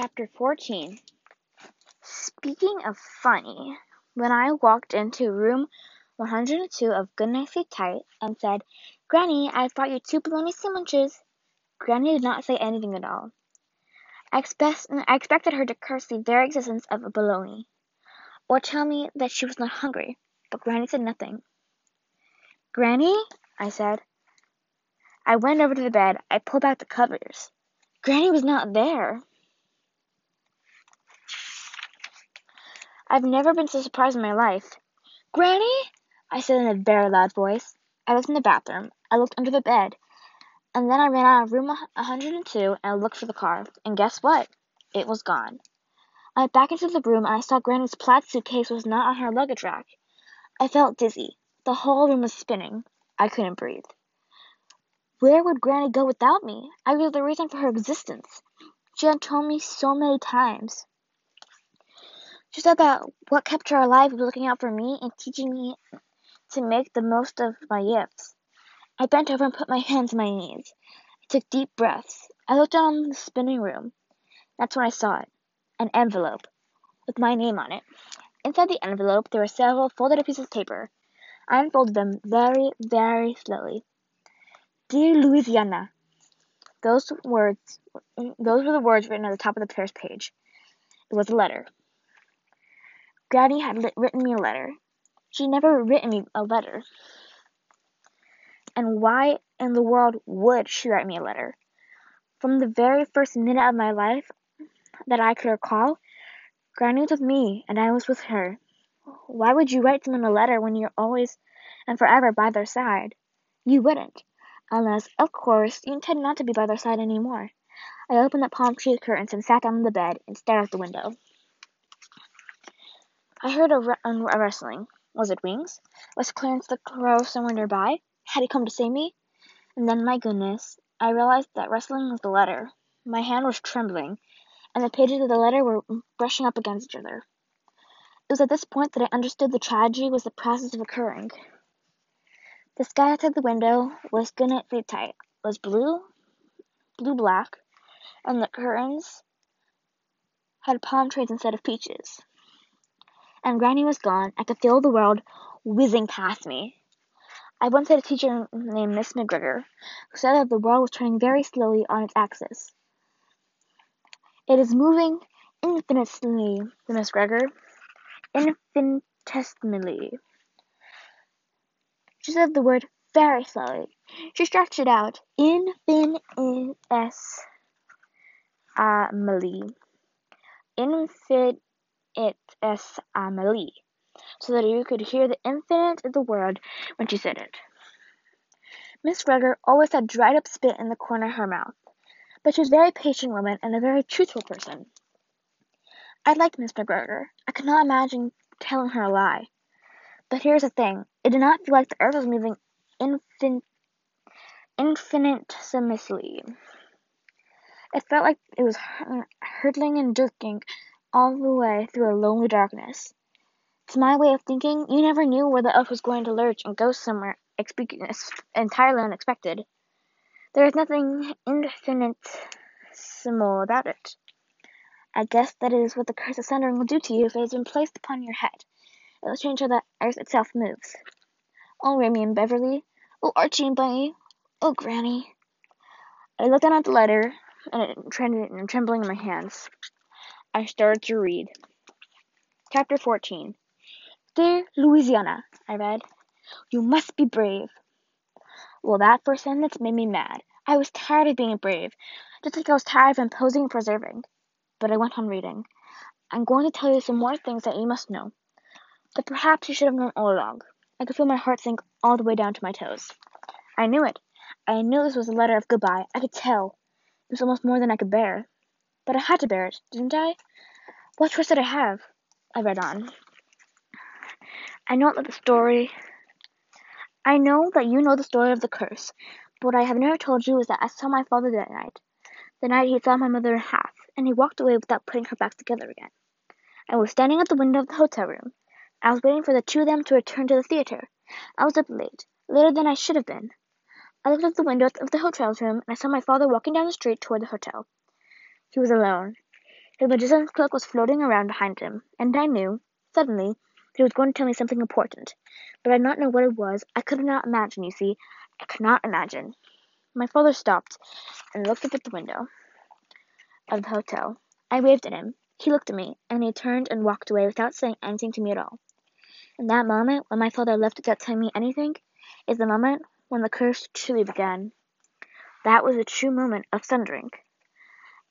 Chapter 14 Speaking of funny, when I walked into room 102 of Goodnight Sleep Tight and said, Granny, I've brought you two bologna sandwiches, Granny did not say anything at all. I, expect, I expected her to curse the very existence of a bologna, or tell me that she was not hungry, but Granny said nothing. Granny, I said. I went over to the bed. I pulled back the covers. Granny was not there. I've never been so surprised in my life. Granny? I said in a very loud voice. I looked in the bathroom. I looked under the bed. And then I ran out of room 102 and looked for the car. And guess what? It was gone. I went back into the room and I saw Granny's plaid suitcase was not on her luggage rack. I felt dizzy. The whole room was spinning. I couldn't breathe. Where would Granny go without me? I was the reason for her existence. She had told me so many times. She said that what kept her alive was looking out for me and teaching me to make the most of my gifts. I bent over and put my hands on my knees. I took deep breaths. I looked down the spinning room. That's when I saw it an envelope with my name on it. Inside the envelope, there were several folded pieces of paper. I unfolded them very, very slowly. Dear Louisiana, those words, those were the words written at the top of the first page. It was a letter. Granny had written me a letter. She never written me a letter. And why in the world would she write me a letter? From the very first minute of my life that I could recall, Granny was with me and I was with her. Why would you write someone a letter when you're always and forever by their side? You wouldn't. Unless, of course, you intend not to be by their side any more. I opened the palm tree curtains and sat down on the bed and stared out the window. I heard a, a rustling. Was it wings? Was Clarence the crow somewhere nearby? Had he come to save me? And then, my goodness, I realized that rustling was the letter. My hand was trembling, and the pages of the letter were brushing up against each other. It was at this point that I understood the tragedy was the process of occurring. The sky outside the window was good sleep tight, was blue, blue black, and the curtains had palm trees instead of peaches and Granny was gone, I could feel the world whizzing past me. I once had a teacher named Miss McGregor who said that the world was turning very slowly on its axis. It is moving infinitesimally, Miss McGregor. Infinitesimally. She said the word very slowly. She stretched it out. Infinitesimally. Infin it as Amelie, so that you could hear the infinite of the word when she said it. Miss Gregor always had dried up spit in the corner of her mouth, but she was a very patient woman and a very truthful person. I liked Miss McGregor. I could not imagine telling her a lie. But here's the thing: it did not feel like the earth was moving infin- infinitesimally. It felt like it was hurtling and jerking all the way through a lonely darkness. To my way of thinking, you never knew where the earth was going to lurch and go somewhere entirely unexpected. There is nothing infinitesimal about it. I guess that is what the curse of sundering will do to you if it has been placed upon your head. It will change how the earth itself moves. Oh, Raymie and Beverly. Oh, Archie and Bunny. Oh, Granny. I looked down at the letter, and it trembling in my hands. I started to read. Chapter 14 Dear Louisiana, I read, you must be brave. Well, that first sentence made me mad. I was tired of being brave, just like I was tired of imposing and preserving. But I went on reading. I'm going to tell you some more things that you must know, that perhaps you should have known all along. I could feel my heart sink all the way down to my toes. I knew it. I knew this was a letter of goodbye. I could tell. It was almost more than I could bear. But I had to bear it, didn't I? What choice did I have? I read on. I know that the story. I know that you know the story of the curse, but what I have never told you is that I saw my father that night. The night he saw my mother in half, and he walked away without putting her back together again. I was standing at the window of the hotel room. I was waiting for the two of them to return to the theater. I was up late, later than I should have been. I looked out the window of the hotel room and I saw my father walking down the street toward the hotel. He was alone. His magician's cloak was floating around behind him, and I knew, suddenly, that he was going to tell me something important. But I did not know what it was. I could not imagine, you see. I could not imagine. My father stopped and looked up at the window of the hotel. I waved at him. He looked at me, and he turned and walked away without saying anything to me at all. In that moment, when my father left without telling me anything, is the moment when the curse truly began. That was a true moment of sundering.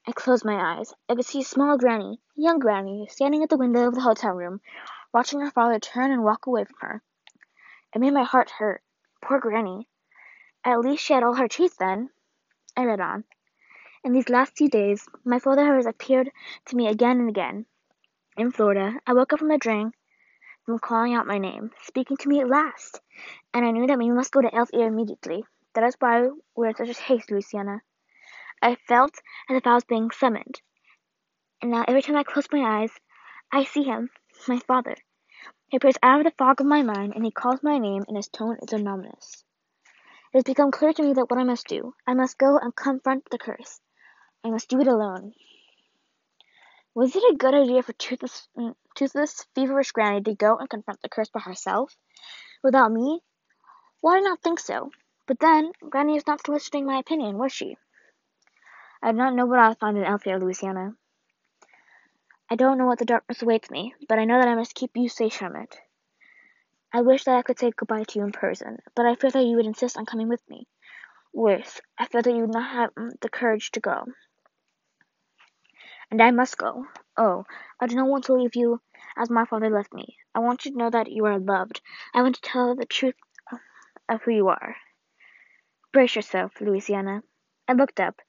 I closed my eyes. I could see small Granny, young Granny, standing at the window of the hotel room, watching her father turn and walk away from her. It made my heart hurt. Poor Granny. At least she had all her teeth then. I read on. In these last few days, my father has appeared to me again and again. In Florida, I woke up from a dream from calling out my name, speaking to me at last, and I knew that we must go to Elf Ear immediately. That is why we're in such haste, Louisiana. I felt as if I was being summoned. And now every time I close my eyes, I see him, my father. He appears out of the fog of my mind, and he calls my name, and his tone is ominous. It has become clear to me that what I must do, I must go and confront the curse. I must do it alone. Was it a good idea for Toothless, mm, toothless feverish Granny to go and confront the curse by herself, without me? Why did I not think so? But then, Granny was not soliciting my opinion, was she? I do not know what I will find in Elfia, Louisiana. I don't know what the darkness awaits me, but I know that I must keep you safe from it. I wish that I could say goodbye to you in person, but I fear that you would insist on coming with me. Worse, I fear that you would not have the courage to go. And I must go. Oh, I do not want to leave you as my father left me. I want you to know that you are loved. I want to tell the truth of who you are. Brace yourself, Louisiana. I looked up.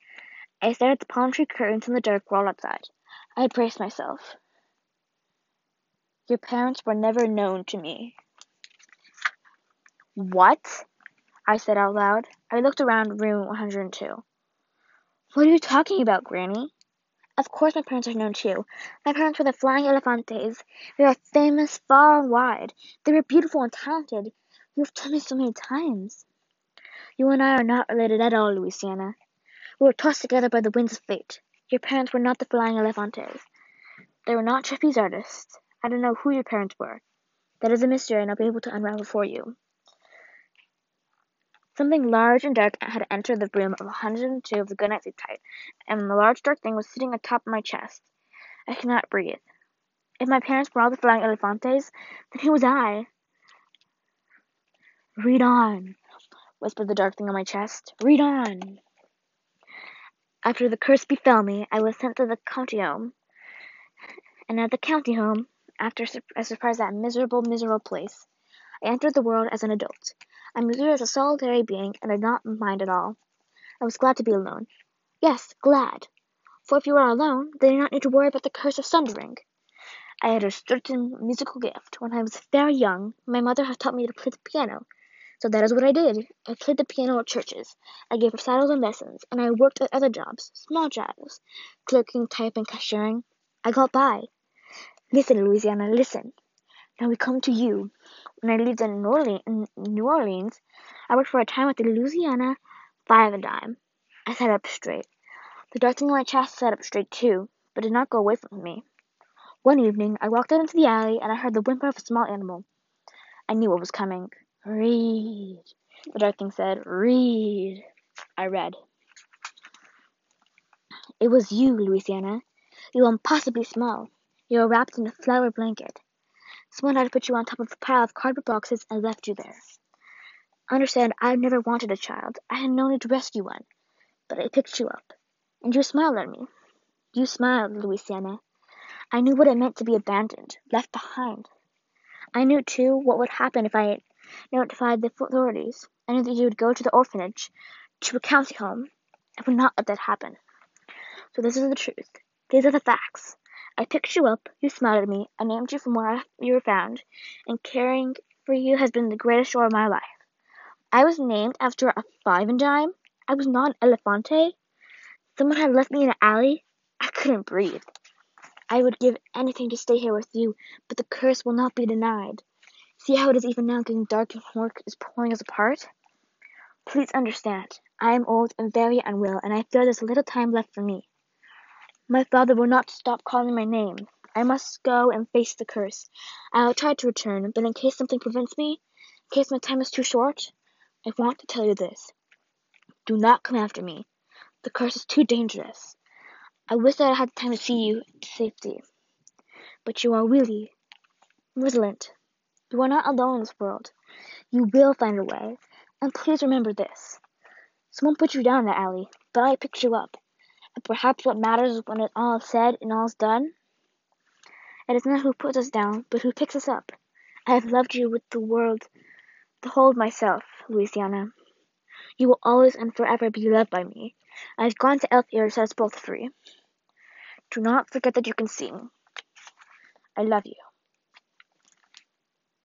I stared at the palm tree curtains and the dark wall outside. I braced myself. Your parents were never known to me. What? I said out loud. I looked around room 102. What are you talking about, Granny? Of course my parents are known too. My parents were the Flying Elefantes. They are famous far and wide. They were beautiful and talented. You have told me so many times. You and I are not related at all, Louisiana. We were tossed together by the winds of fate. Your parents were not the Flying Elefantes. They were not trapeze artists. I don't know who your parents were. That is a mystery and I'll be able to unravel for you. Something large and dark had entered the room of 102 of the Good Goodnight Sleep Tight, and the large dark thing was sitting atop my chest. I could not breathe. If my parents were all the flying elefantes, then who was I? Read on, whispered the dark thing on my chest. Read on. After the curse befell me, I was sent to the county home. And at the county home, after a surprise that miserable, miserable place, I entered the world as an adult. I moved as a solitary being, and I did not mind at all. I was glad to be alone. Yes, glad. For if you are alone, then you do not need to worry about the curse of sundering. I had a certain musical gift. When I was very young, my mother had taught me to play the piano. So that is what I did. I played the piano at churches. I gave recitals and lessons, and I worked at other jobs, small jobs, clerking, typing, cashiering. I got by. Listen, Louisiana, listen. Now we come to you. When I lived in New Orleans, in I worked for a time at the Louisiana Five and Dime. I sat up straight. The dark thing on my chest sat up straight too, but did not go away from me. One evening, I walked out into the alley and I heard the whimper of a small animal. I knew what was coming. Read, the dark thing said. Read. I read. It was you, Louisiana. You impossibly small. You were wrapped in a flower blanket. Someone had put you on top of a pile of cardboard boxes and left you there. Understand, I had never wanted a child. I had no need to rescue one. But I picked you up. And you smiled at me. You smiled, Louisiana. I knew what it meant to be abandoned, left behind. I knew, too, what would happen if I notified the authorities. I knew that you would go to the orphanage, to a county home. I would not let that happen. So this is the truth. These are the facts. I picked you up, you smiled at me, I named you from where you were found, and caring for you has been the greatest joy of my life. I was named after a five and dime. I was not an elefante. Someone had left me in an alley. I couldn't breathe. I would give anything to stay here with you, but the curse will not be denied. See how it is even now getting dark and work is pulling us apart? Please understand. I am old and very unwell, and I feel there's little time left for me. My father will not stop calling my name. I must go and face the curse. I will try to return, but in case something prevents me, in case my time is too short, I want to tell you this. Do not come after me. The curse is too dangerous. I wish that I had time to see you to safety. But you are really Rosalind. You are not alone in this world. You will find a way. And please remember this. Someone put you down in that alley, but I picked you up. And perhaps what matters is when it all is said and all is done, it is not who puts us down, but who picks us up. I have loved you with the world, the whole of myself, Louisiana. You will always and forever be loved by me. I have gone to Elf Ear set us both free. Do not forget that you can sing. I love you.